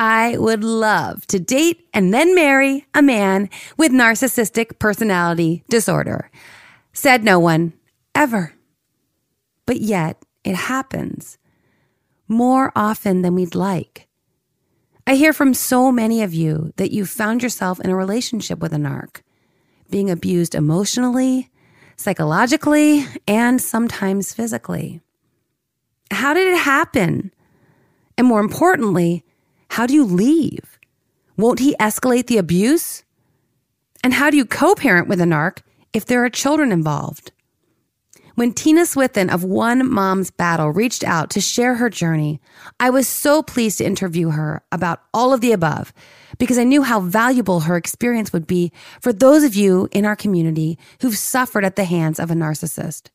I would love to date and then marry a man with narcissistic personality disorder. Said no one, ever. But yet, it happens more often than we'd like. I hear from so many of you that you found yourself in a relationship with a narc, being abused emotionally, psychologically, and sometimes physically. How did it happen? And more importantly, how do you leave? Won't he escalate the abuse? And how do you co parent with a narc if there are children involved? When Tina Swithin of One Mom's Battle reached out to share her journey, I was so pleased to interview her about all of the above because I knew how valuable her experience would be for those of you in our community who've suffered at the hands of a narcissist.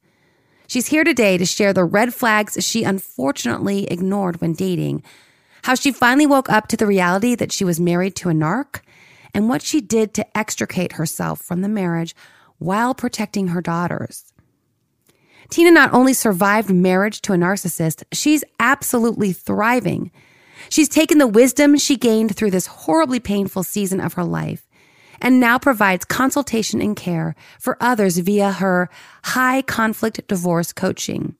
She's here today to share the red flags she unfortunately ignored when dating, how she finally woke up to the reality that she was married to a narc, and what she did to extricate herself from the marriage while protecting her daughters. Tina not only survived marriage to a narcissist, she's absolutely thriving. She's taken the wisdom she gained through this horribly painful season of her life and now provides consultation and care for others via her high conflict divorce coaching.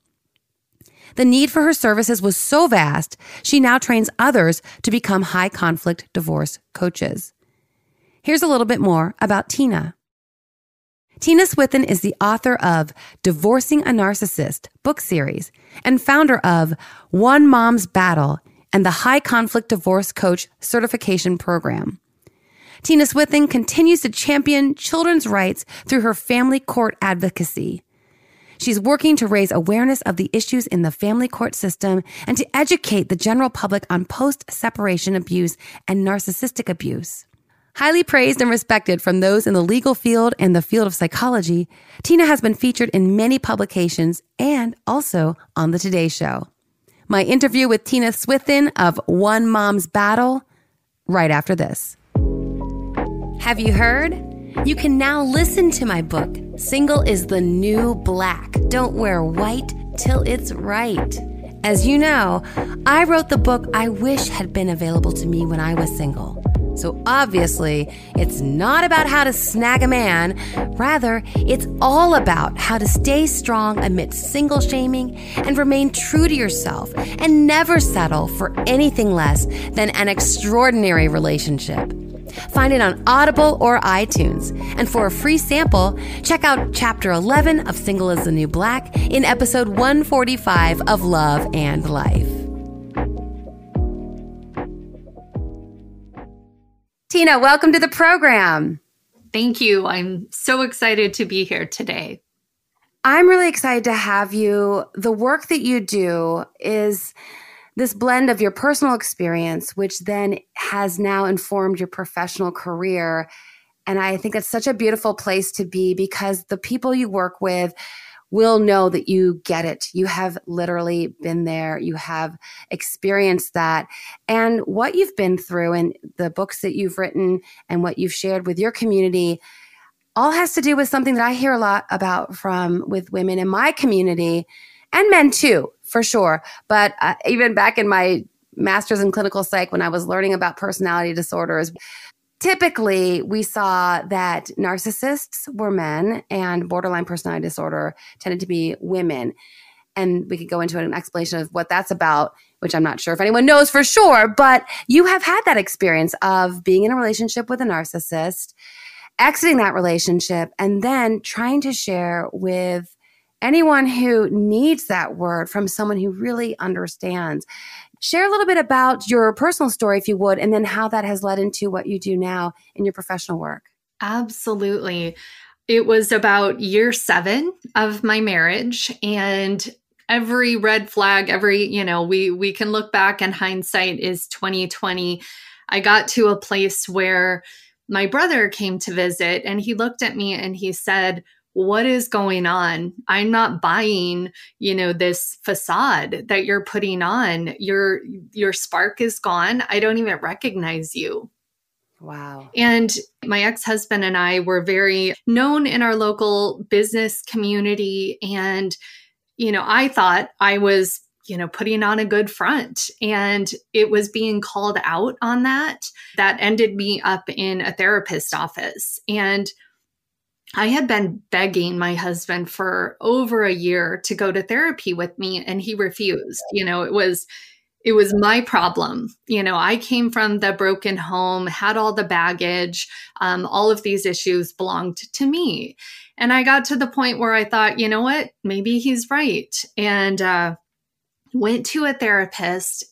The need for her services was so vast, she now trains others to become high conflict divorce coaches. Here's a little bit more about Tina. Tina Swithin is the author of Divorcing a Narcissist book series and founder of One Mom's Battle and the High Conflict Divorce Coach Certification Program. Tina Swithin continues to champion children's rights through her family court advocacy. She's working to raise awareness of the issues in the family court system and to educate the general public on post separation abuse and narcissistic abuse. Highly praised and respected from those in the legal field and the field of psychology, Tina has been featured in many publications and also on The Today Show. My interview with Tina Swithin of One Mom's Battle right after this. Have you heard? You can now listen to my book, Single is the New Black. Don't wear white till it's right. As you know, I wrote the book I wish had been available to me when I was single. So obviously, it's not about how to snag a man. Rather, it's all about how to stay strong amidst single shaming and remain true to yourself and never settle for anything less than an extraordinary relationship. Find it on Audible or iTunes. And for a free sample, check out chapter 11 of Single is the New Black in episode 145 of Love and Life. Tina, welcome to the program. Thank you. I'm so excited to be here today. I'm really excited to have you. The work that you do is this blend of your personal experience, which then has now informed your professional career. And I think it's such a beautiful place to be because the people you work with will know that you get it. You have literally been there. You have experienced that. And what you've been through and the books that you've written and what you've shared with your community all has to do with something that I hear a lot about from with women in my community and men too for sure. But uh, even back in my master's in clinical psych, when I was learning about personality disorders, typically we saw that narcissists were men and borderline personality disorder tended to be women. And we could go into an explanation of what that's about, which I'm not sure if anyone knows for sure, but you have had that experience of being in a relationship with a narcissist, exiting that relationship, and then trying to share with anyone who needs that word from someone who really understands. Share a little bit about your personal story, if you would, and then how that has led into what you do now in your professional work. Absolutely. It was about year seven of my marriage, and every red flag, every, you know, we we can look back and hindsight is 2020. I got to a place where my brother came to visit and he looked at me and he said, what is going on i'm not buying you know this facade that you're putting on your your spark is gone i don't even recognize you Wow. And my ex husband and I were very known in our local business community. And, you know, I thought I was, you know, putting on a good front. And it was being called out on that. That ended me up in a therapist office. And I had been begging my husband for over a year to go to therapy with me, and he refused. You know, it was it was my problem. You know, I came from the broken home, had all the baggage, um, all of these issues belonged to me. And I got to the point where I thought, you know what, maybe he's right. And uh, went to a therapist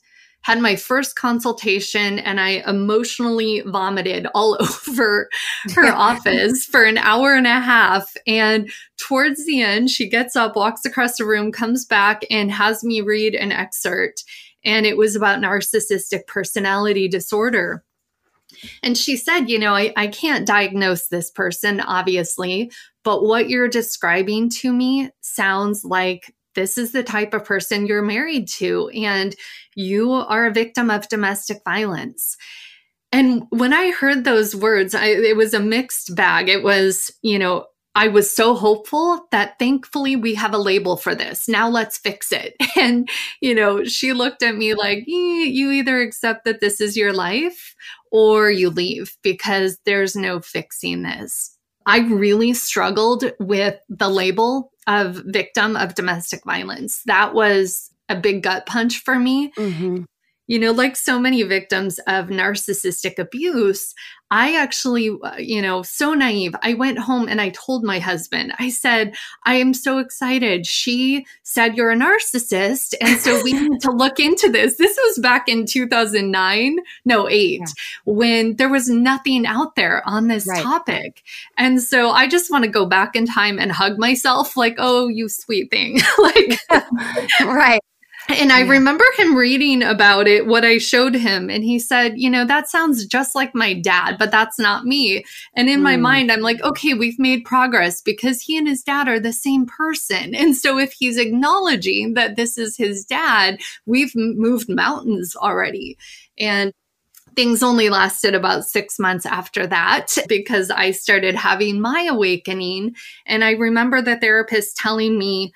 had my first consultation and I emotionally vomited all over her office for an hour and a half. And towards the end, she gets up, walks across the room, comes back, and has me read an excerpt and it was about narcissistic personality disorder. And she said, You know, I, I can't diagnose this person, obviously, but what you're describing to me sounds like this is the type of person you're married to, and you are a victim of domestic violence. And when I heard those words, I, it was a mixed bag. It was, you know, I was so hopeful that thankfully we have a label for this. Now let's fix it. And, you know, she looked at me like, eh, you either accept that this is your life or you leave because there's no fixing this. I really struggled with the label of victim of domestic violence. That was a big gut punch for me. Mm-hmm. You know, like so many victims of narcissistic abuse, I actually, uh, you know, so naive. I went home and I told my husband, I said, I am so excited. She said you're a narcissist. And so we need to look into this. This was back in 2009, no, eight, yeah. when there was nothing out there on this right. topic. And so I just want to go back in time and hug myself like, oh, you sweet thing. like, right. And I yeah. remember him reading about it, what I showed him, and he said, You know, that sounds just like my dad, but that's not me. And in mm. my mind, I'm like, Okay, we've made progress because he and his dad are the same person. And so if he's acknowledging that this is his dad, we've moved mountains already. And things only lasted about six months after that because I started having my awakening. And I remember the therapist telling me,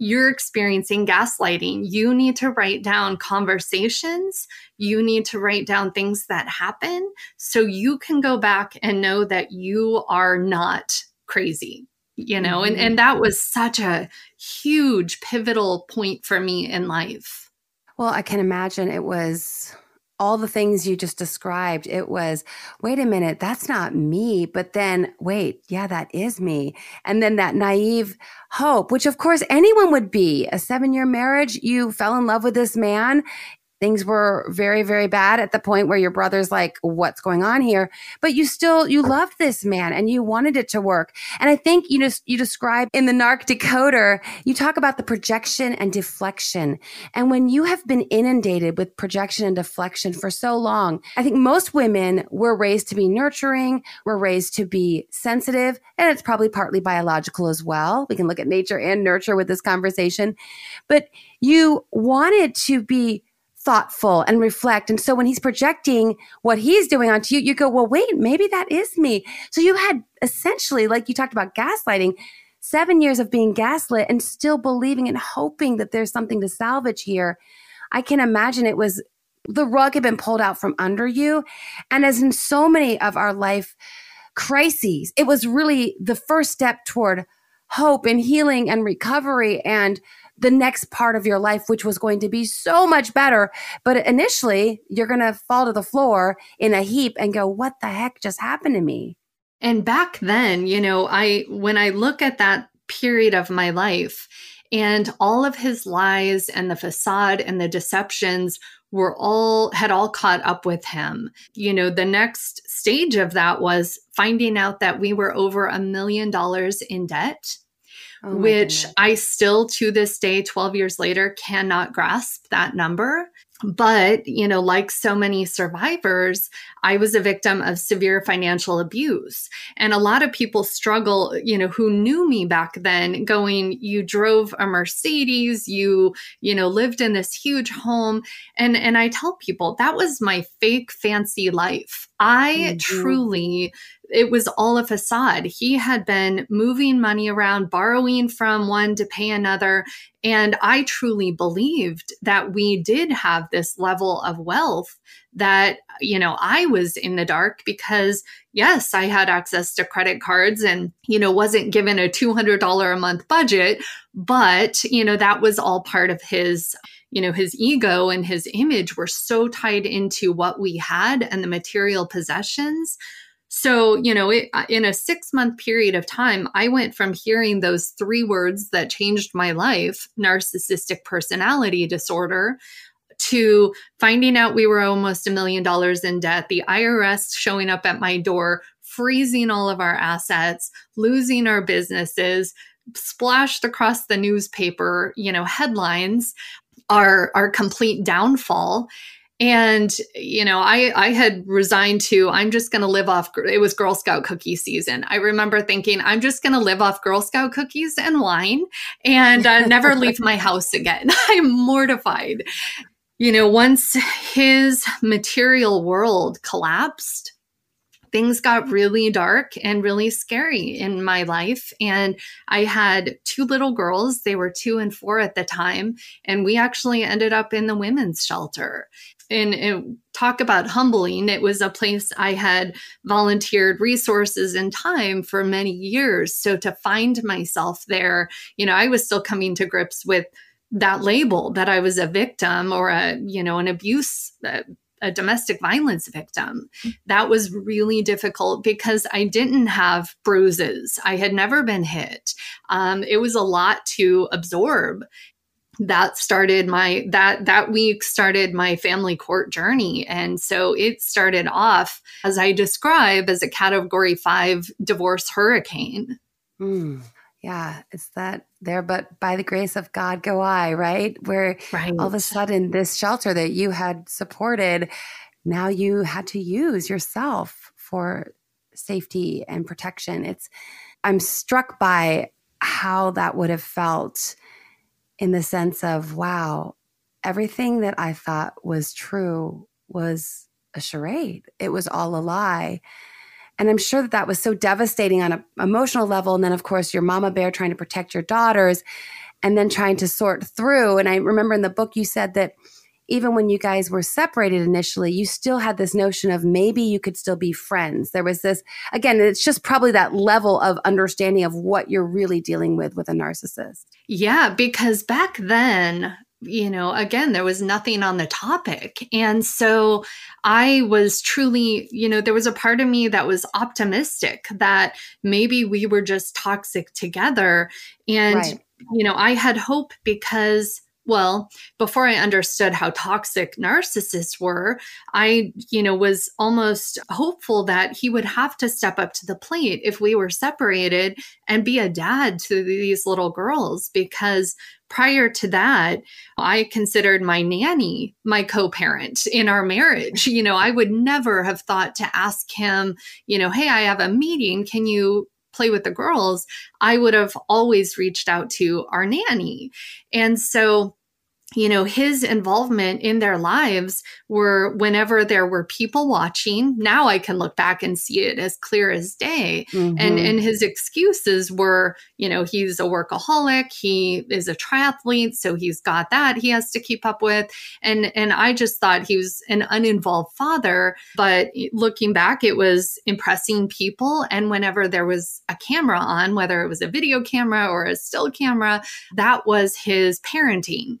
you're experiencing gaslighting. You need to write down conversations. You need to write down things that happen so you can go back and know that you are not crazy, you know? Mm-hmm. And, and that was such a huge pivotal point for me in life. Well, I can imagine it was all the things you just described, it was, wait a minute, that's not me. But then, wait, yeah, that is me. And then that naive hope, which of course anyone would be. A seven year marriage, you fell in love with this man things were very very bad at the point where your brother's like what's going on here? But you still you loved this man and you wanted it to work. And i think you just you describe in the narc decoder you talk about the projection and deflection. And when you have been inundated with projection and deflection for so long i think most women were raised to be nurturing were raised to be sensitive and it's probably partly biological as well. We can look at nature and nurture with this conversation. But you wanted to be thoughtful and reflect. And so when he's projecting what he's doing onto you, you go, well, wait, maybe that is me. So you had essentially, like you talked about gaslighting, seven years of being gaslit and still believing and hoping that there's something to salvage here. I can imagine it was the rug had been pulled out from under you. And as in so many of our life crises, it was really the first step toward hope and healing and recovery and the next part of your life, which was going to be so much better. But initially, you're going to fall to the floor in a heap and go, What the heck just happened to me? And back then, you know, I, when I look at that period of my life and all of his lies and the facade and the deceptions were all had all caught up with him. You know, the next stage of that was finding out that we were over a million dollars in debt oh which goodness. I still to this day, 12 years later, cannot grasp that number. But, you know, like so many survivors, I was a victim of severe financial abuse. And a lot of people struggle, you know, who knew me back then going, you drove a Mercedes, you, you know, lived in this huge home. And, and I tell people that was my fake fancy life. I mm-hmm. truly it was all a facade. He had been moving money around, borrowing from one to pay another. And I truly believed that we did have this level of wealth that, you know, I was in the dark because, yes, I had access to credit cards and, you know, wasn't given a $200 a month budget. But, you know, that was all part of his you know his ego and his image were so tied into what we had and the material possessions so, you know, it, uh, in a six month period of time, I went from hearing those three words that changed my life narcissistic personality disorder to finding out we were almost a million dollars in debt, the IRS showing up at my door, freezing all of our assets, losing our businesses, splashed across the newspaper, you know, headlines, our, our complete downfall and you know i i had resigned to i'm just going to live off it was girl scout cookie season. I remember thinking i'm just going to live off girl scout cookies and wine and uh, never leave my house again. I'm mortified. You know once his material world collapsed things got really dark and really scary in my life. And I had two little girls, they were two and four at the time. And we actually ended up in the women's shelter and, talk about humbling. It was a place i had volunteered resources and time for many years. So to find myself there you know i was still coming to grips with that label that i was a victim or a you know an abuse a, a domestic violence victim. That was really difficult because i didn't have bruises. I had never been hit. Um, it was a lot to absorb that started my that that week started my family court journey. And so it started off as i describe as a category 5 divorce hurricane. Mm, yeah it's that there but by the grace of god go i right? Where right. all of a sudden this shelter that you had supported now you had to use yourself for safety and protection. It's i'm struck by how that would have felt in the sense of, wow, everything that I thought was true was a charade. It was all a lie. And I'm sure that that was so devastating on an emotional level. And then, of course, your mama bear trying to protect your daughters and then trying to sort through. And I remember in the book you said that even when you guys were separated initially, you still had this notion of maybe you could still be friends. There was this, again, it's just probably that level of understanding of what you're really dealing with with a narcissist. Yeah, because back then, you know, again, there was nothing on the topic. And so I was truly, you know, there was a part of me that was optimistic that maybe we were just toxic together. And, right. you know, I had hope because well before i understood how toxic narcissists were i you know was almost hopeful that he would have to step up to the plate if we were separated and be a dad to these little girls because prior to that i considered my nanny my co-parent in our marriage. You know i would never have thought to ask him you know hey i have a meeting. Can you play with the girls, I would have always reached out to our nanny. And so you know his involvement in their lives were whenever there were people watching now i can look back and see it as clear as day. Mm-hmm. and and his excuses were you know he's a workaholic he is a triathlete so he's got that he has to keep up with. And and i just thought he was an uninvolved father but looking back it was impressing people. And whenever there was a camera on whether it was a video camera or a still camera that was his parenting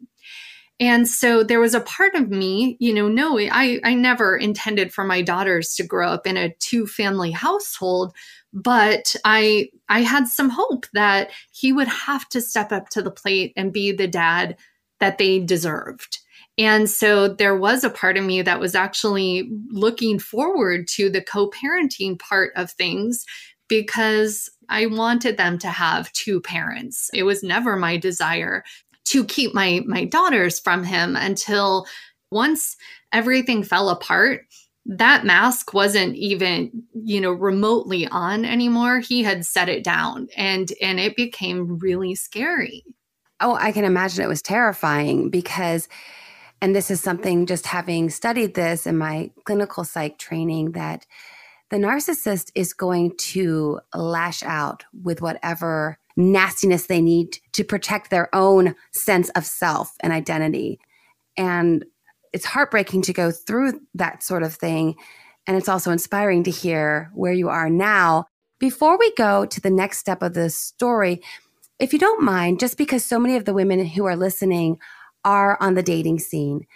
and so there was a part of me, you know, no, I, I never intended for my daughters to grow up in a two family household, but I I had some hope that he would have to step up to the plate and be the dad that they deserved. And so there was a part of me that was actually looking forward to the co parenting part of things because I wanted them to have two parents. It was never my desire to keep my my daughters from him until once everything fell apart that mask wasn't even you know remotely on anymore. He had set it down and and it became really scary. Oh i can imagine it was terrifying because and this is something just having studied this in my clinical psych training that the narcissist is going to lash out with whatever nastiness they need to protect their own sense of self and identity and it's heartbreaking to go through that sort of thing. And it's also inspiring to hear where you are now. Before we go to the next step of the story, if you don't mind, just because so many of the women who are listening are on the dating scene,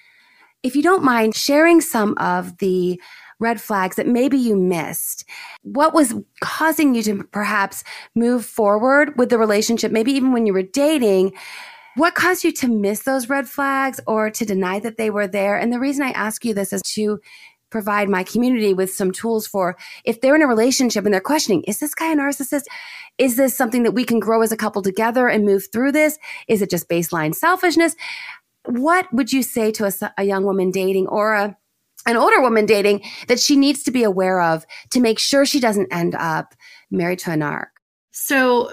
if you don't mind sharing some of the red flags that maybe you missed, what was causing you to perhaps move forward with the relationship, maybe even when you were dating? What caused you to miss those red flags or to deny that they were there? And the reason I ask you this is to provide my community with some tools for if they're in a relationship and they're questioning, is this guy a narcissist? Is this something that we can grow as a couple together and move through this? Is it just baseline selfishness? What would you say to a, a young woman dating or a an older woman dating that she needs to be aware of to make sure she doesn't end up married to a narc? So,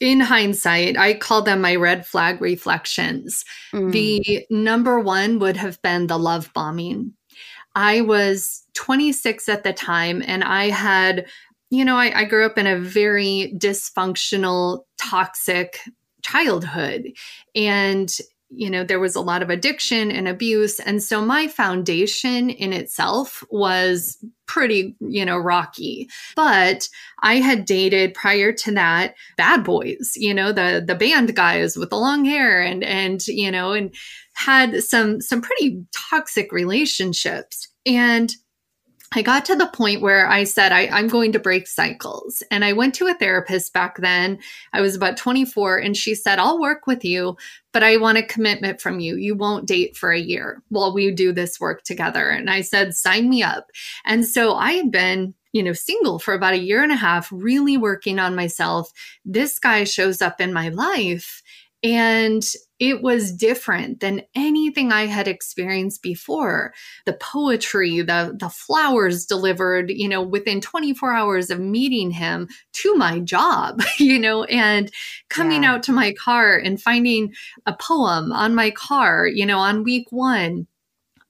in hindsight, I call them my red flag reflections. Mm. The number one would have been the love bombing. I was 26 at the time, and I had, you know, I, I grew up in a very dysfunctional, toxic childhood. And you know, there was a lot of addiction and abuse. And so my foundation in itself was pretty, you know, rocky. But I had dated prior to that bad boys, you know, the the band guys with the long hair and and you know, and had some some pretty toxic relationships. And I got to the point where I said, I, am going to break cycles. And I went to a therapist back then. I was about 24, and she said, I'll work with you, but I want a commitment from you. You won't date for a year while we do this work together. And I said, sign me up. And so I had been you know, single for about a year and a half, really working on myself. This guy shows up in my life and it was different than anything I had experienced before. The poetry, the, the flowers delivered, you know, within 24 hours of meeting him to my job, you know, and coming yeah. out to my car and finding a poem on my car, you know, on week one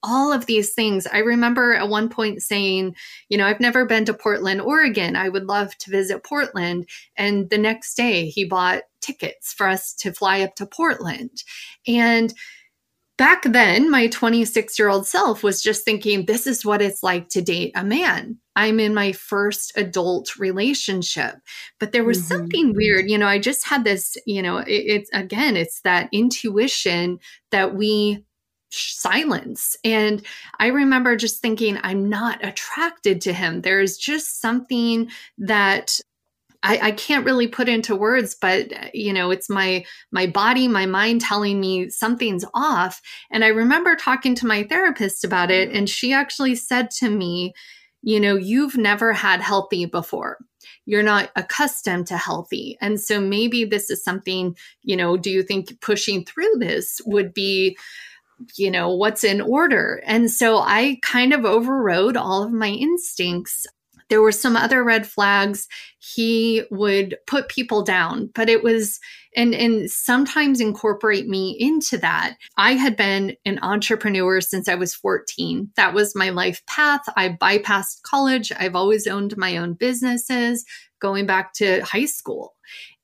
all of these things. I remember at one point saying, you know, I've never been to Portland, Oregon. I would love to visit Portland. And the next day he bought tickets for us to fly up to Portland. And back then, my 26 year old self was just thinking, this is what it's like to date a man. I'm in my first adult relationship. But there was mm-hmm. something weird. You know, I just had this, you know, it, it's again, it's that intuition that we silence. And I remember just thinking, I'm not attracted to him. There's just something that I, I, can't really put into words, but you know, it's my my body, my mind telling me something's off. And I remember talking to my therapist about it, and she actually said to me, you know, you've never had healthy before. You're not accustomed to healthy. And so maybe this is something, you know, do you think pushing through this would be you know, what's in order. And so I kind of overrode all of my instincts. There were some other red flags. He would put people down, but it was and and sometimes incorporate me into that. I had been an entrepreneur since I was 14. That was my life path. I bypassed college. I've always owned my own businesses going back to high school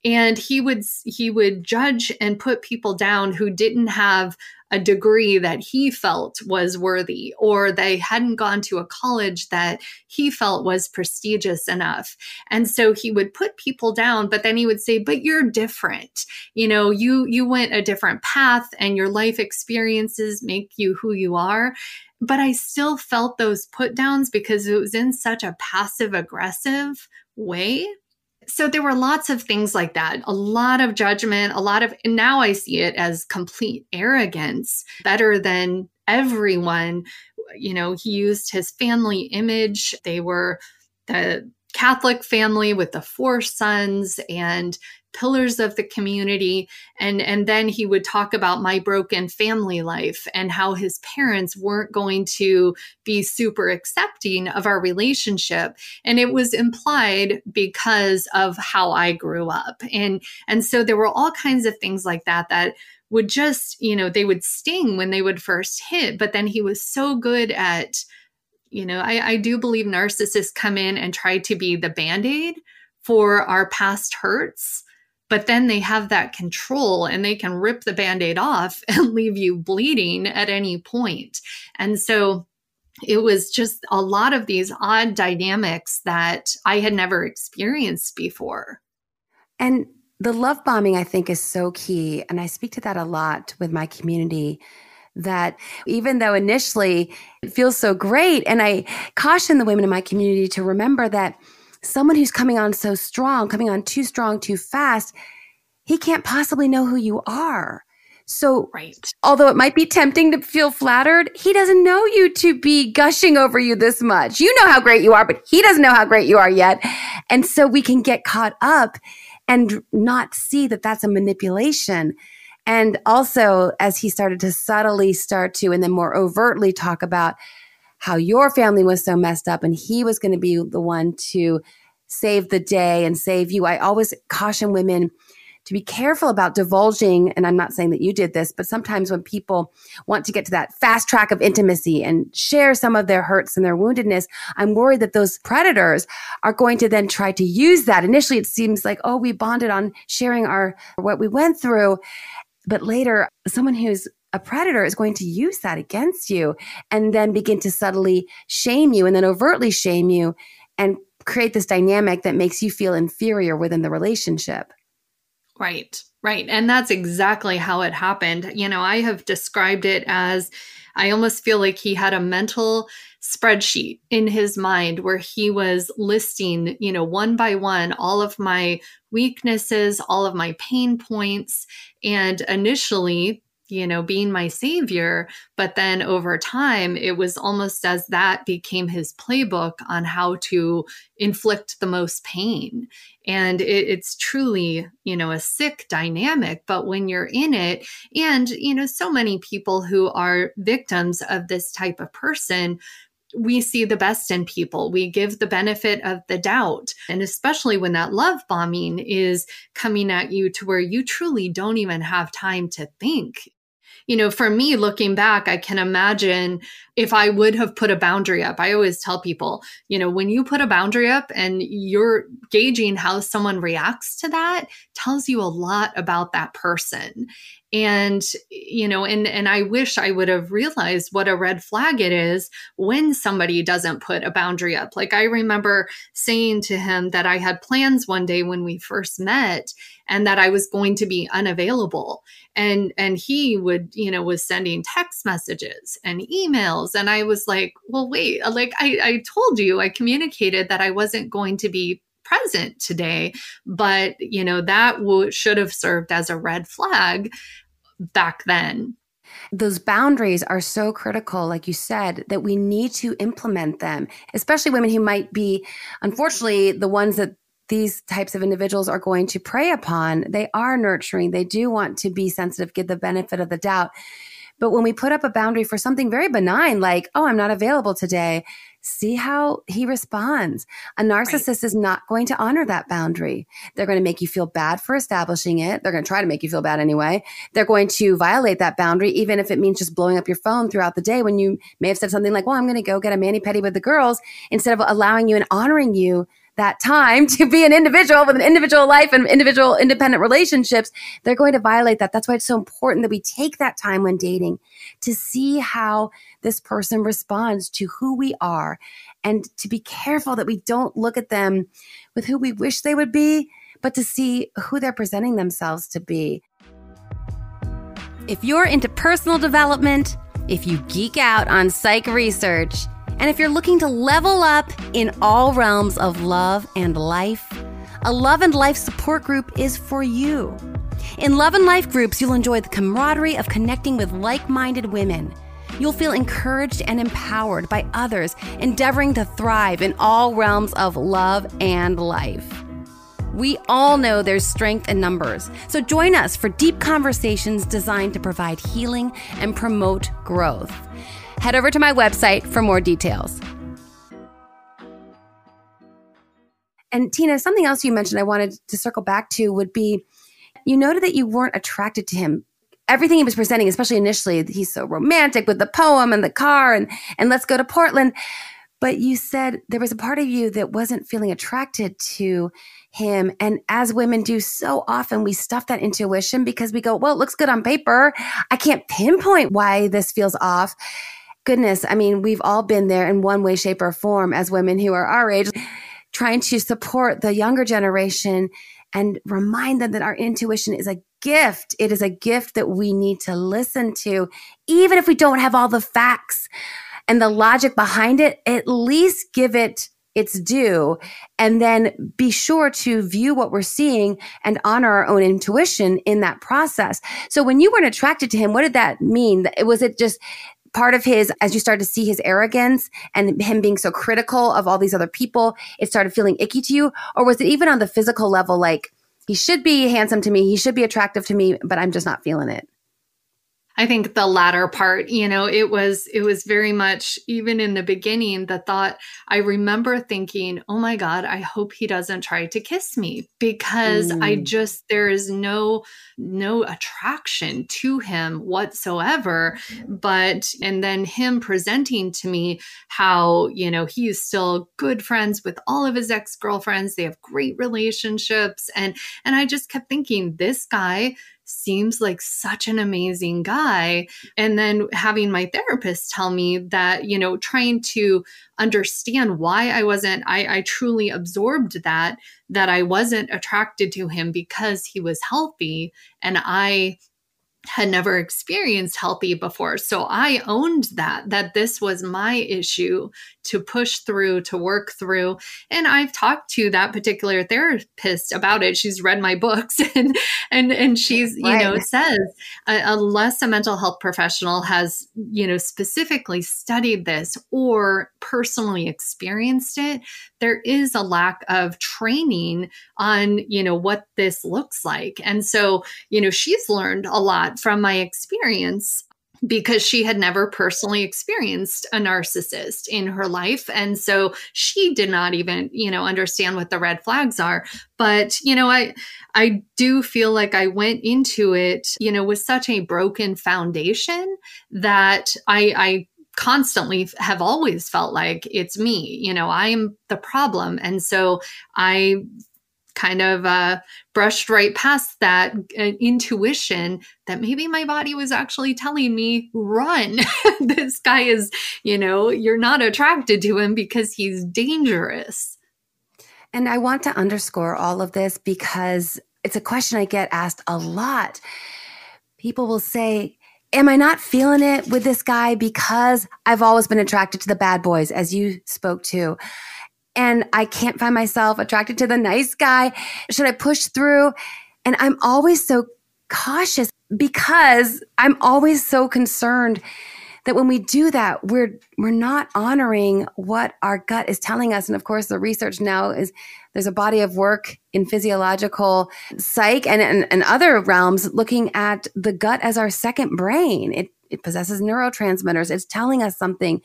and he would he would judge and put people down who didn't have a degree that he felt was worthy, or they hadn't gone to a college that he felt was prestigious enough. And so he would put people down, but then he would say, but you're different. You know, you, you went a different path and your life experiences make you who you are but I still felt those put downs because it was in such a passive aggressive way so there were lots of things like that a lot of judgment a lot of now i see it as complete arrogance better than everyone. You know he used his family image. They were the Catholic family with the four sons and pillars of the community and and then he would talk about my broken family life and how his parents weren't going to be super accepting of our relationship. And it was implied because of how I grew up. And and so there were all kinds of things like that that would just you know they would sting when they would first hit but then he was so good at you know I, I do believe narcissists come in and try to be the band-aid for our past hurts but then they have that control and they can rip the band-aid off and leave you bleeding at any point. point and so it was just a lot of these odd dynamics that i had never experienced before and the love bombing i think is so key and i speak to that a lot with my community that even though initially it feels so great and i caution the women in my community to remember that someone who's coming on so strong, coming on too strong, too fast, he can't possibly know who you are. So, right. although it might be tempting to feel flattered, he doesn't know you to be gushing over you this much. You know how great you are, but he doesn't know how great you are yet. And so we can get caught up and not see that that's a manipulation. And also, as he started to subtly start to, and then more overtly talk about how your family was so messed up and he was going to be the one to save the day and save you. I always caution women to be careful about divulging. And I'm not saying that you did this, but sometimes when people want to get to that fast track of intimacy and share some of their hurts and their woundedness, I'm worried that those predators are going to then try to use that. Initially, it seems like, oh, we bonded on sharing our, what we went through. But later, someone who's a predator is going to use that against you and then begin to subtly shame you and then overtly shame you and create this dynamic that makes you feel inferior within the relationship. Right, right. And that's exactly how it happened. You know, I have described it as I almost feel like he had a mental spreadsheet in his mind where he was listing, you know, one by one all of my weaknesses, all of my pain points. And initially, you know, being my savior. But then over time, it was almost as that became his playbook on how to inflict the most pain. And it, it's truly, you know, a sick dynamic. But when you're in it, and, you know, so many people who are victims of this type of person we see the best in people. We give the benefit of the doubt. And especially when that love bombing is coming at you to where you truly don't even have time to think you know, for me, looking back, I can imagine if I would have put a boundary up. I always tell people, you know, when you put a boundary up and you're gauging how someone reacts to that, tells you a lot about that person and you know and and i wish i would have realized what a red flag it is when somebody doesn't put a boundary up. Like i remember saying to him that i had plans one day when we first met and that i was going to be unavailable. And and he would you know was sending text messages and emails. And i was like well wait like i i told you i communicated that i wasn't going to be present today. But, you know, that w- should have served as a red flag back then. Those boundaries are so critical, like you said, that we need to implement them, especially women who might be, unfortunately, the ones that these types of individuals are going to prey upon. They are nurturing, they do want to be sensitive, give the benefit of the doubt. But when we put up a boundary for something very benign, like, oh, I'm not available today, see how he responds. A narcissist right. is not going to honor that boundary. They're going to make you feel bad for establishing it. They're going to try to make you feel bad anyway. They're going to violate that boundary, even if it means just blowing up your phone throughout the day when you may have said something like, well, I'm going to go get a mani pedi with the girls instead of allowing you and honoring you that time to be an individual with an individual life and individual independent relationships, they're going to violate that. That's why it's so important that we take that time when dating to see how this person responds to who we are and to be careful that we don't look at them with who we wish they would be, but to see who they're presenting themselves to be. If you're into personal development, if you geek out on psych research, and if you're looking to level up in all realms of love and life, a Love and Life support group is for you. In Love and Life groups, you'll enjoy the camaraderie of connecting with like minded women you'll feel encouraged and empowered by others endeavoring to thrive in all realms of love and life. We all know there's strength in numbers, so join us for deep conversations designed to provide healing and promote growth. Head over to my website for more details. And Tina, something else you mentioned I wanted to circle back to would be you noted that you weren't attracted to him. Everything he was presenting, especially initially, he's so romantic with the poem and the car and and let's go to Portland. But you said there was a part of you that wasn't feeling attracted to him. And as women do so often, we stuff that intuition because we go, well, it looks good on paper. I can't pinpoint why this feels off. Goodness, I mean, we've all been there in one way, shape, or form as women who are our age trying to support the younger generation and remind them that our intuition is a gift. It is a gift that we need to listen to, even if we don't have all the facts and the logic behind it, at least give it its due and then be sure to view what we're seeing and honor our own intuition in that process. So when you weren't attracted to him, what did that mean? Was it just part of his, as you started to see his arrogance and him being so critical of all these other people, it started feeling icky to you? Or was it even on the physical level, like, he should be handsome to me, he should be attractive to me, but I'm just not feeling it? I think the latter part, you know, it was it was very much even in the beginning the thought I remember thinking, "Oh my god, I hope he doesn't try to kiss me because mm. I just there is no no attraction to him whatsoever." But and then him presenting to me how, you know, he's still good friends with all of his ex-girlfriends. They have great relationships and and I just kept thinking this guy seems like such an amazing guy. And then having my therapist tell me that, you know, trying to understand why I wasn't, I, I truly absorbed that, that I wasn't attracted to him because he was healthy. And I had never experienced healthy before. So I owned that, that this was my issue to push through, to work through. And I've talked to that particular therapist about it. She's read my books and and and she's, you right. know, says uh, unless a mental health professional has, you know, specifically studied this or personally experienced it, there is a lack of training on, you know, what this looks like. And so, you know, she's learned a lot from my experience because she had never personally experienced a narcissist in her life and so she did not even you know understand what the red flags are but you know i i do feel like i went into it you know with such a broken foundation that i i constantly have always felt like it's me. You know, I'm the problem. And so I kind of uh, brushed right past that uh, intuition that maybe my body was actually telling me, run. this guy is, you know, you're not attracted to him because he's dangerous. And I want to underscore all of this because it's a question I get asked a lot. People will say, am I not feeling it with this guy because I've always been attracted to the bad boys, as you spoke to? And I can't find myself attracted to the nice guy. Should I push through? And I'm always so cautious because I'm always so concerned that when we do that, we're we're not honoring what our gut is telling us. And of course, the research now is there's a body of work in physiological psych and, and, and other realms looking at the gut as our second brain. It it possesses neurotransmitters. It's telling us something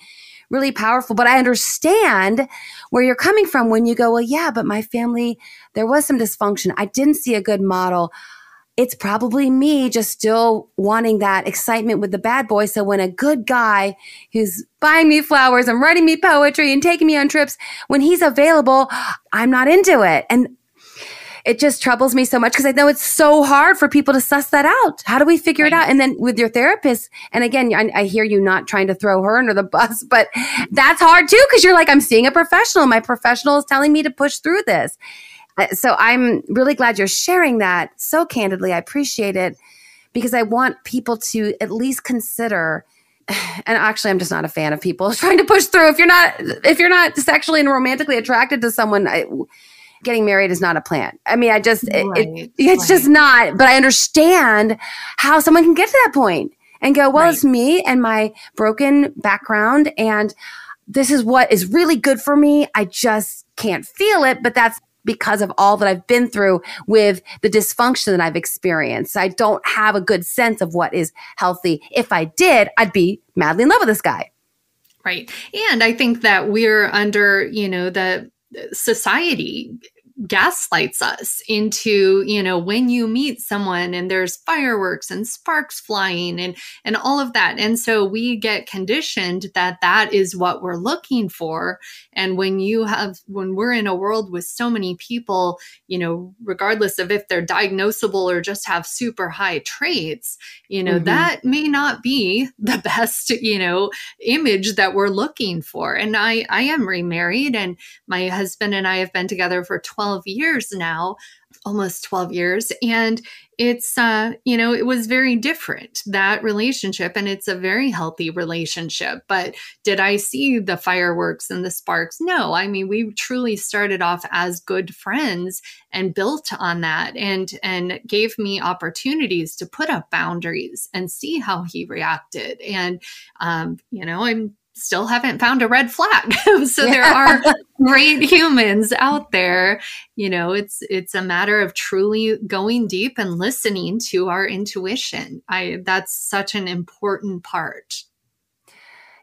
really powerful. But I understand where you're coming from when you go, well, yeah, but my family, there was some dysfunction. I didn't see a good model it's probably me just still wanting that excitement with the bad boy. So when a good guy who's buying me flowers and writing me poetry and taking me on trips, when he's available, I'm not into it. And it just troubles me so much because I know it's so hard for people to suss that out. How do we figure right. it out? And then with your therapist, and again, I, I, hear you not trying to throw her under the bus, but that's hard too because you're like, I'm seeing a professional. My professional is telling me to push through this. Uh, so I'm really glad you're sharing that so candidly. I appreciate it because I want people to at least consider and actually I'm just not a fan of people trying to push through if you're not if you're not sexually and romantically attracted to someone I, getting married is not a plan. I mean, I just right, it, it, it's right. just not, but I understand how someone can get to that point and go, well, right. it's me and my broken background. And this is what is really good for me. I just can't feel it, but that's because of all that I've been through with the dysfunction that I've experienced. I don't have a good sense of what is healthy. If I did, I'd be madly in love with this guy. Right. And I think that we're under, you know, the society gaslights us into you know when you meet someone and there's fireworks and sparks flying and and all of that. And so we get conditioned that that is what we're looking for. And when you have when we're in a world with so many people you know regardless of if they're diagnosable or just have super high traits you know mm-hmm. that may not be the best you know image that we're looking for. And i i am remarried and my husband and i have been together for 12 12 years now almost 12 years and it's uh you know it was very different that relationship and it's a very healthy relationship. But did i see the fireworks and the sparks? No i mean we truly started off as good friends and built on that and and gave me opportunities to put up boundaries and see how he reacted. And um you know i'm still haven't found a red flag. so yeah. there are great humans out there. You know, it's it's a matter of truly going deep and listening to our intuition. I that's such an important part.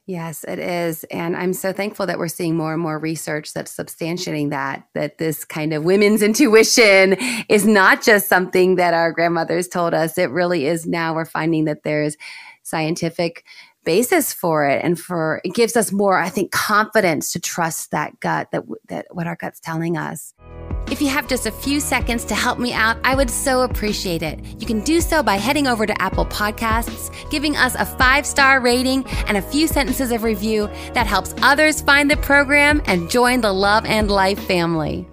Yes, it is. And I'm so thankful that we're seeing more and more research that's substantiating that, that this kind of women's intuition is not just something that our grandmothers told us. It really is now we're finding that there's scientific basis for it and for it gives us more i think confidence to trust that gut that that what our gut's telling us if you have just a few seconds to help me out, I would so appreciate it. You can do so by heading over to Apple Podcasts, giving us a five star rating and a few sentences of review that helps others find the program and join the Love and Life family.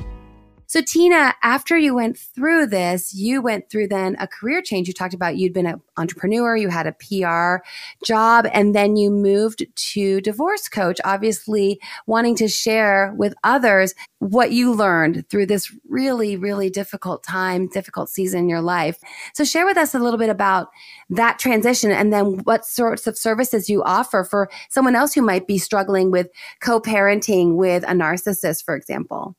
So, Tina, after you went through this, you went through then a career change. You talked about you'd been an entrepreneur, you had a PR job, and then you moved to divorce coach, obviously wanting to share with others what you learned through this really, really difficult time, difficult season in your life. So, share with us a little bit about that transition and then what sorts of services you offer for someone else who might be struggling with co parenting with a narcissist, for example.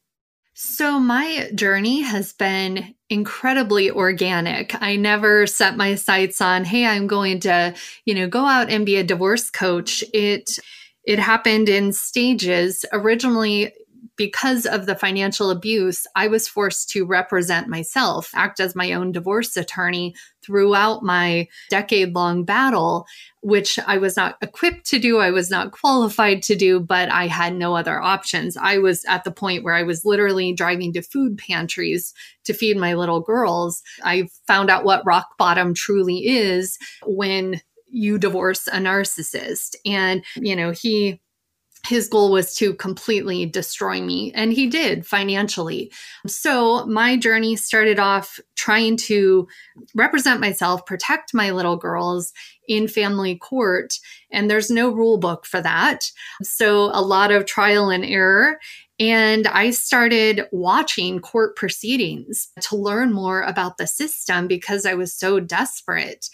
So, my journey has been incredibly organic. I never set my sights on, hey, I'm going to, you know, go out and be a divorce coach. It it happened in stages. Originally, because of the financial abuse, I was forced to represent myself, act as my own divorce attorney throughout my decade long battle, which I was not equipped to do. I was not qualified to do, but I had no other options. I was at the point where I was literally driving to food pantries to feed my little girls. I found out what rock bottom truly is when you divorce a narcissist. And, you know, he his goal was to completely destroy me, and he did financially. So, my journey started off trying to represent myself, protect my little girls in family court, and there's no rule book for that. So, a lot of trial and error. And I started watching court proceedings to learn more about the system because I was so desperate.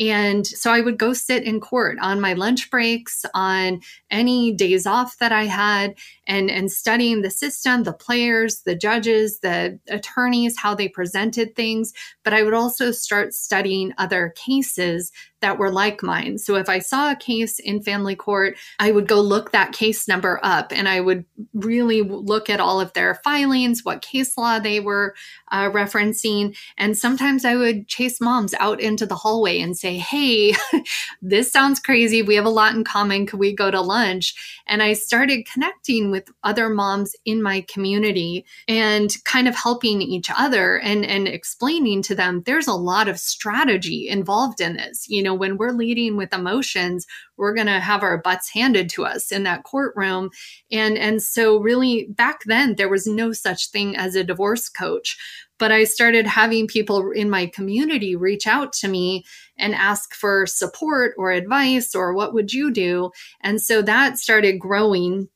And so I would go sit in court on my lunch breaks, on any days off that I had, and, and studying the system, the players, the judges, the attorneys, how they presented things. But I would also start studying other cases that were like mine. So if I saw a case in family court, I would go look that case number up and I would really look at all of their filings, what case law they were uh, referencing. And sometimes I would chase moms out into the hallway and say, Hey, this sounds crazy. We have a lot in common. Could we go to lunch? And I started connecting with other moms in my community and kind of helping each other and, and explaining to them there's a lot of strategy involved in this. You know, know, when we're leading with emotions, we're going to have our butts handed to us in that courtroom. And, and so really back then, there was no such thing as a divorce coach. But I started having people in my community reach out to me and ask for support or advice or what would you do? And so that started growing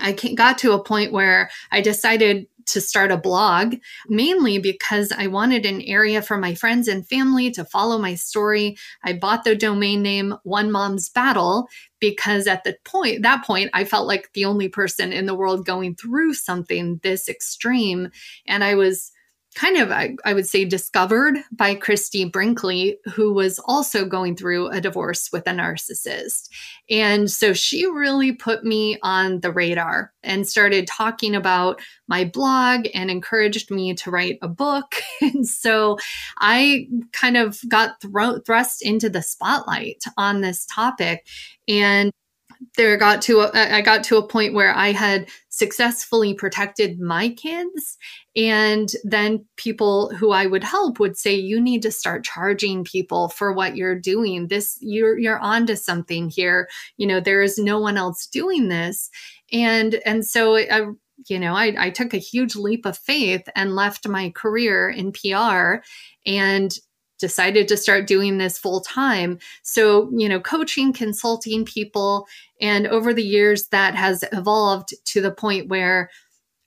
I got to a point where I decided to start a blog, mainly because I wanted an area for my friends and family to follow my story. I bought the domain name One Mom's Battle because at the point that point I felt like the only person in the world going through something this extreme and I was kind of, I, I, would say, discovered by Christie Brinkley, who was also going through a divorce with a narcissist. And so she really put me on the radar and started talking about my blog and encouraged me to write a book. and so I kind of got thro- thrust into the spotlight on this topic. And there got to a, I got to a point where I had successfully protected my kids and then people who I would help would say you need to start charging people for what you're doing this you're you're onto something here you know there is no one else doing this and and so I you know I, I took a huge leap of faith and left my career in PR and decided to start doing this full time. So, you know, coaching, consulting people. And over the years, that has evolved to the point where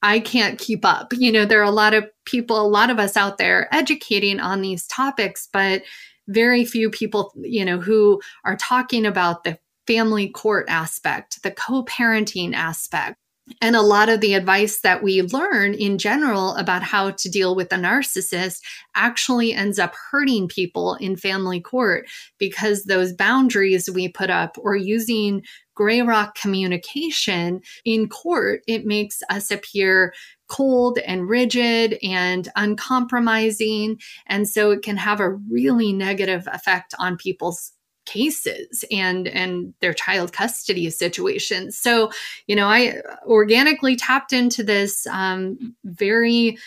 I can't keep up. You know, there are a lot of people, a lot of us out there educating on these topics, but very few people, you know, who are talking about the family court aspect, the co parenting aspect, and a lot of the advice that we learn in general about how to deal with a narcissist actually ends up hurting people in family court because those boundaries we put up or using gray rock communication in court, it makes us appear cold and rigid and uncompromising. And so it can have a really negative effect on people's cases and and their child custody situations so you know i organically tapped into this um, very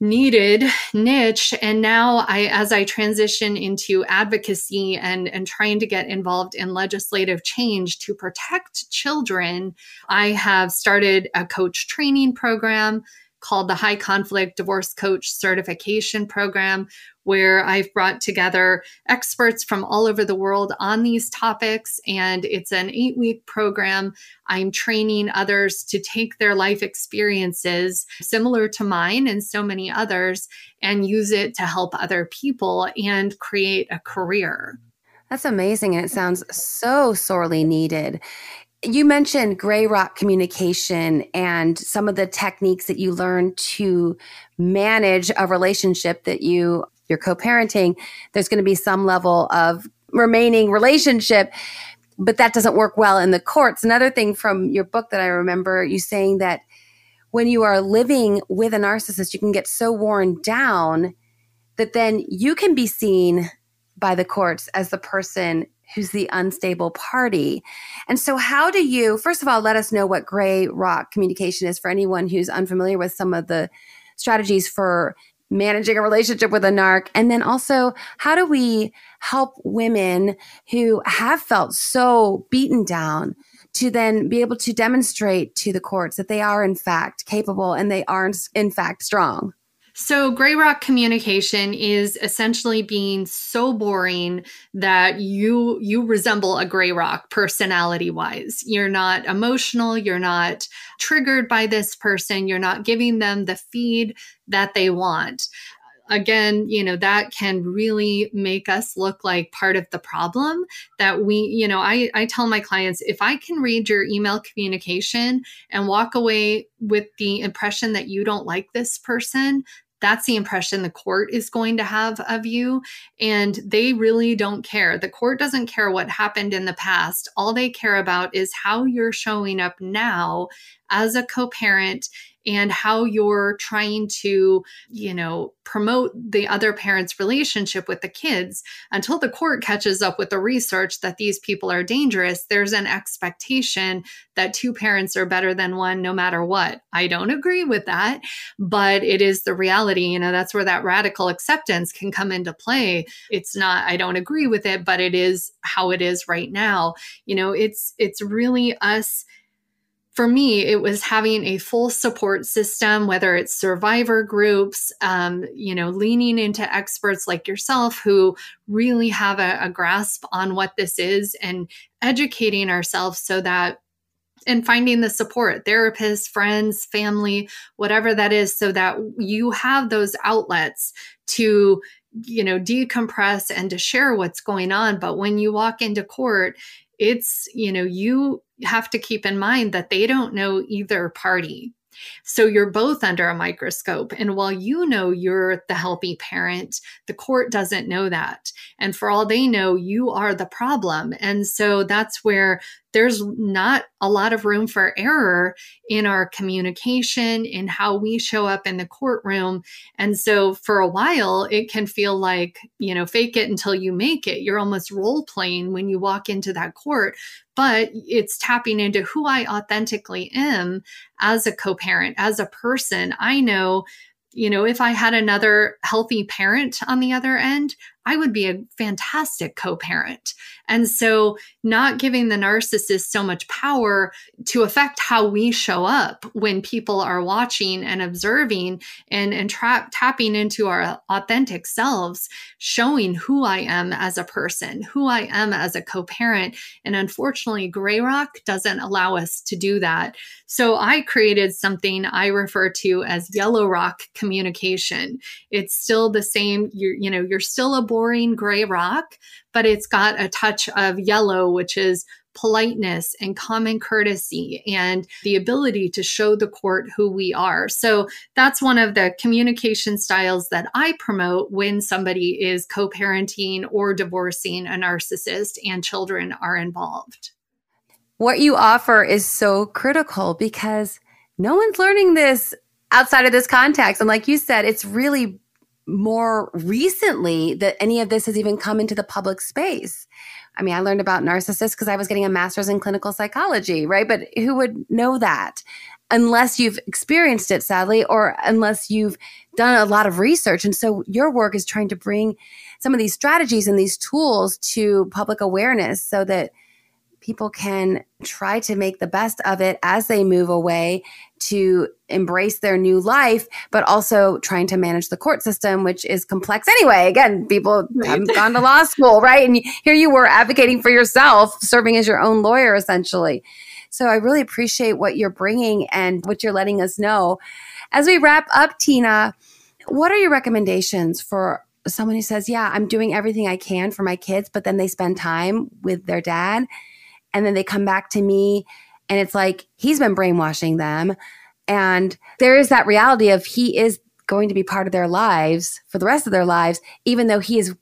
needed niche. And now i as i transition into advocacy and and trying to get involved in legislative change to protect children i have started a coach training program called the High Conflict Divorce Coach Certification Program, where I've brought together experts from all over the world on these topics. And it's an eight week program. I'm training others to take their life experiences, similar to mine and so many others, and use it to help other people and create a career. That's amazing. And it sounds so sorely needed. You mentioned gray rock communication and some of the techniques that you learn to manage a relationship that you you're co-parenting. There's going to be some level of remaining relationship, but that doesn't work well in the courts. Another thing from your book that I remember you saying that when you are living with a narcissist, you can get so worn down that then you can be seen by the courts as the person who's the unstable party. And so, how do you, first of all, let us know what gray rock communication is for anyone who's unfamiliar with some of the strategies for managing a relationship with a narc? And then also, how do we help women who have felt so beaten down? To then be able to demonstrate to the courts that they are, in fact, capable and they aren't in fact, strong. So, gray rock communication is essentially being so boring that you you resemble a gray rock personality wise. You're not emotional, you're not triggered by this person, you're not giving them the feed that they want again, you know, that can really make us look like part of the problem that we, you know, I, I tell my clients if I can read your email communication and walk away with the impression that you don't like this person, that's the impression the court is going to have of you. And they really don't care. The court doesn't care what happened in the past. All they care about is how you're showing up now as a co parent and how you're trying to, you know, promote the other parent's relationship with the kids until the court catches up with the research that these people are dangerous. There's an expectation that two parents are better than one no matter what. I don't agree with that, but it is the reality. You know, that's where that radical acceptance can come into play. It's not, I don't agree with it, but it is how it is right now. You know, it's, it's really us for me, it was having a full support system, whether it's survivor groups, um, you know, leaning into experts like yourself who really have a, a grasp on what this is and educating ourselves so that and finding the support therapists friends family whatever that is so that you have those outlets to you know decompress and to share what's going on. But when you walk into court it's you know you have to keep in mind that they don't know either party so you're both under a microscope. And while you know you're the healthy parent, the court doesn't know that. And for all they know, you are the problem. And so that's where there's not a lot of room for error in our communication, in how we show up in the courtroom. And so for a while, it can feel like, you know, fake it until you make it. You're almost role playing when you walk into that court, but it's tapping into who I authentically am as a co parent, as a person. I know you know, if I had another healthy parent on the other end, I would be a fantastic co parent. And so, not giving the narcissist so much power to affect how we show up when people are watching and observing and, and tra- tapping into our authentic selves, showing who I am as a person, who I am as a co parent. And unfortunately, Grey Rock doesn't allow us to do that. So, I created something I refer to as Yellow Rock communication. It's still the same, you're, you know, you're still a boring gray rock, but it's got a touch of yellow, which is politeness and common courtesy and the ability to show the court who we are. So that's one of the communication styles that I promote when somebody is co parenting or divorcing a narcissist and children are involved. What you offer is so critical because no one's learning this outside of this context. And like you said, it's really more recently that any of this has even come into the public space. I mean, I learned about narcissists because I was getting a master's in clinical psychology, right? But who would know that unless you've experienced it, sadly, or unless you've done a lot of research? And so your work is trying to bring some of these strategies and these tools to public awareness so that people can try to make the best of it as they move away to embrace their new life, but also trying to manage the court system, which is complex anyway. Again, people right. haven't gone to law school, right? And here you were advocating for yourself, serving as your own lawyer, essentially. So I really appreciate what you're bringing and what you're letting us know. As we wrap up, Tina, what are your recommendations for someone who says, Yeah, I'm doing everything I can for my kids, but then they spend time with their dad? and then they come back to me and it's like he's been brainwashing them and there is that reality of he is going to be part of their lives for the rest of their lives even though he is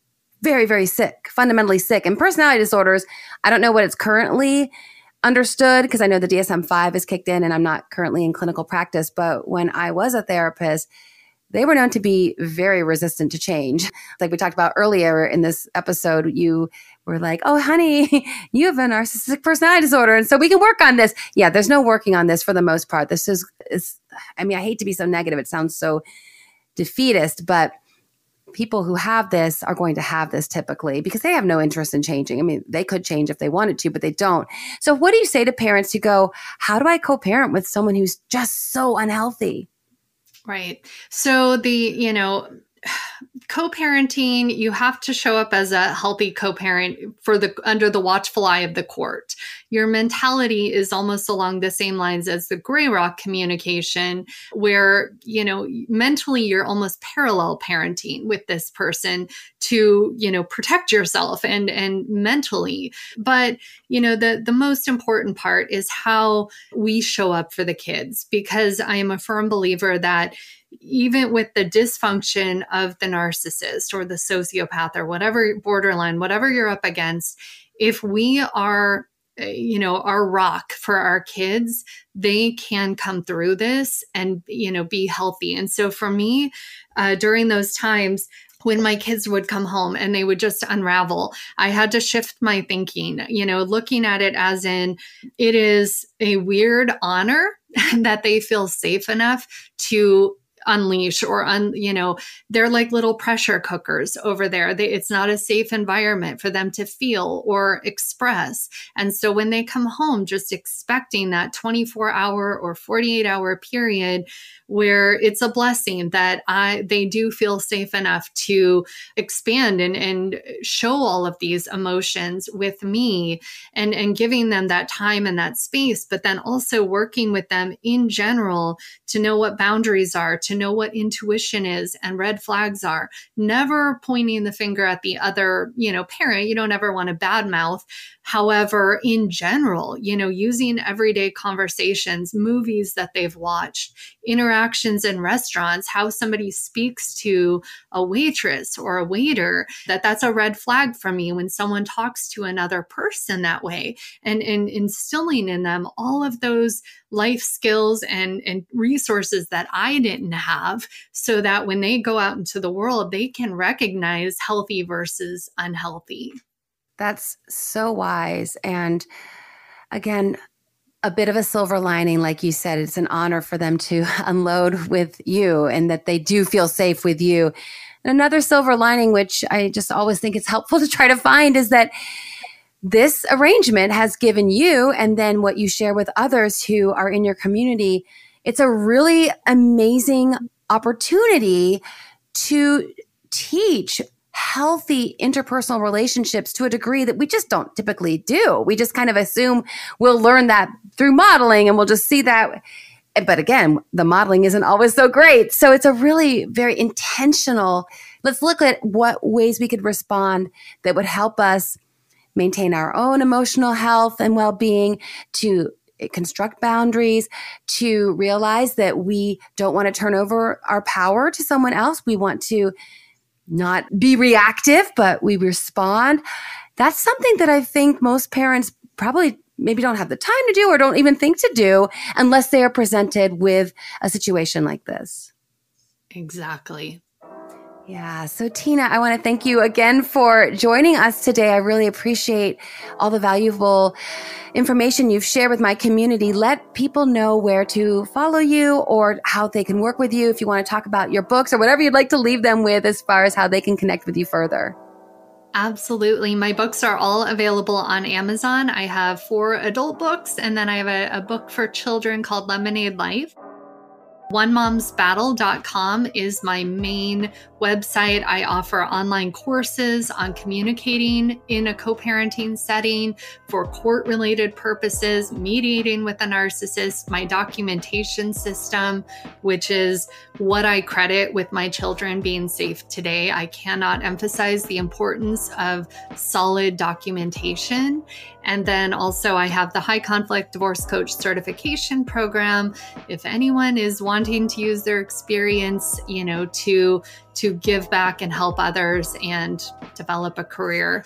very very sick fundamentally sick and personality disorders i don't know what it's currently understood because i know the dsm-5 is kicked in and i'm not currently in clinical practice but when i was a therapist they were known to be very resistant to change. Like we talked about earlier in this episode, you were like, oh, honey, you have a narcissistic personality disorder. And so we can work on this. Yeah, there's no working on this for the most part. This is, is I mean, I hate to be so negative. It sounds so defeatist, but people who have this are going to have this typically because they have no interest in changing. I mean, they could change if they wanted to, but they don't. So, what do you say to parents who go, How do I co parent with someone who's just so unhealthy? Right. So the, you know, co-parenting you have to show up as a healthy co-parent for the under the watchful eye of the court. Your mentality is almost along the same lines as the gray rock communication where you know mentally you're almost parallel parenting with this person to you know protect yourself and and mentally. But you know the the most important part is how we show up for the kids because i am a firm believer that even with the dysfunction of the narcissist or the sociopath or whatever borderline, whatever you're up against, if we are eh, you know our rock for our kids they can come through this and you know be healthy. And so for me uh, during those times when my kids would come home and they would just unravel i had to shift my thinking you know looking at it as in it is a weird honor that they feel safe enough to unleash or un, you know they're like little pressure cookers over there. They, it's not a safe environment for them to feel or express. And so when they come home just expecting that 24 hour or 48 hour period where it's a blessing that I they do feel safe enough to expand and and show all of these emotions with me and and giving them that time and that space but then also working with them in general to know what boundaries are to know what intuition is and red flags are. Never pointing the finger at the other you know parent. You don't ever want to badmouth. However in general you know using everyday conversations movies that they've watched interactions in restaurants, how somebody speaks to a waitress or a waiter, that that's a red flag for me when someone talks to another person that way. And, and instilling in them all of those life skills and, and resources that I didn't have so that when they go out into the world, they can recognize healthy versus unhealthy. That's so wise. And again, a bit of a silver lining, like you said, it's an honor for them to unload with you and that they do feel safe with you. And another silver lining, which I just always think it's helpful to try to find, is that this arrangement has given you and then what you share with others who are in your community. It's a really amazing opportunity to teach healthy interpersonal relationships to a degree that we just don't typically do. We just kind of assume we'll learn that through modeling and we'll just see that. But again, the modeling isn't always so great. So it's a really very intentional. Let's look at what ways we could respond that would help us maintain our own emotional health and well being, to construct boundaries, to realize that we don't want to turn over our power to someone else. We want to not be reactive, but we respond. That's something that I think most parents probably maybe don't have the time to do or don't even think to do unless they are presented with a situation like this. Exactly. Yeah. So, Tina, I want to thank you again for joining us today. I really appreciate all the valuable information you've shared with my community. Let people know where to follow you or how they can work with you if you want to talk about your books or whatever you'd like to leave them with as far as how they can connect with you further. Absolutely. My books are all available on Amazon. I have four adult books, and then I have a, a book for children called Lemonade Life. OneMomsBattle.com is my main website. I offer online courses on communicating in a co parenting setting for court related purposes, mediating with a narcissist, my documentation system, which is what I credit with my children being safe today. I cannot emphasize the importance of solid documentation. And then also, I have the High Conflict Divorce Coach Certification Program. If anyone is wanting to use their experience, you know, to to give back and help others and develop a career.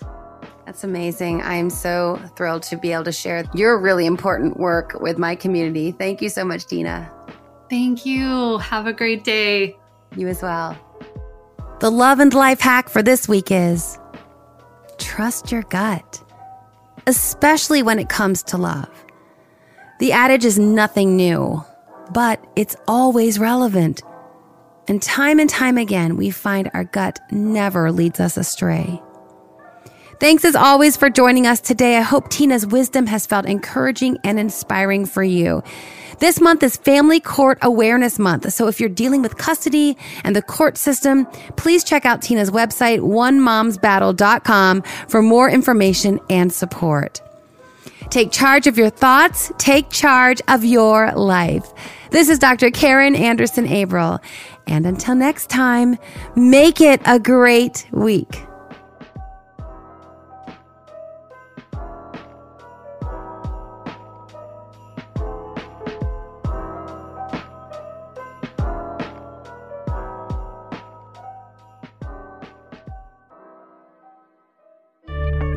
That's amazing. I'm so thrilled to be able to share your really important work with my community. Thank you so much, Tina. Thank you. Have a great day. You as well. The love and life hack for this week is trust your gut, especially when it comes to love. The adage is nothing new, but it's always relevant. And time and time again, we find our gut never leads us astray. Thanks as always for joining us today. I hope Tina's wisdom has felt encouraging and inspiring for you. This month is Family Court Awareness Month. So if you're dealing with custody and the court system, please check out Tina's website, onemomsbattle.com for more information and support. Take charge of your thoughts. Take charge of your life. This is Dr. Karin Anderson Abrell. And until next time, make it a great week.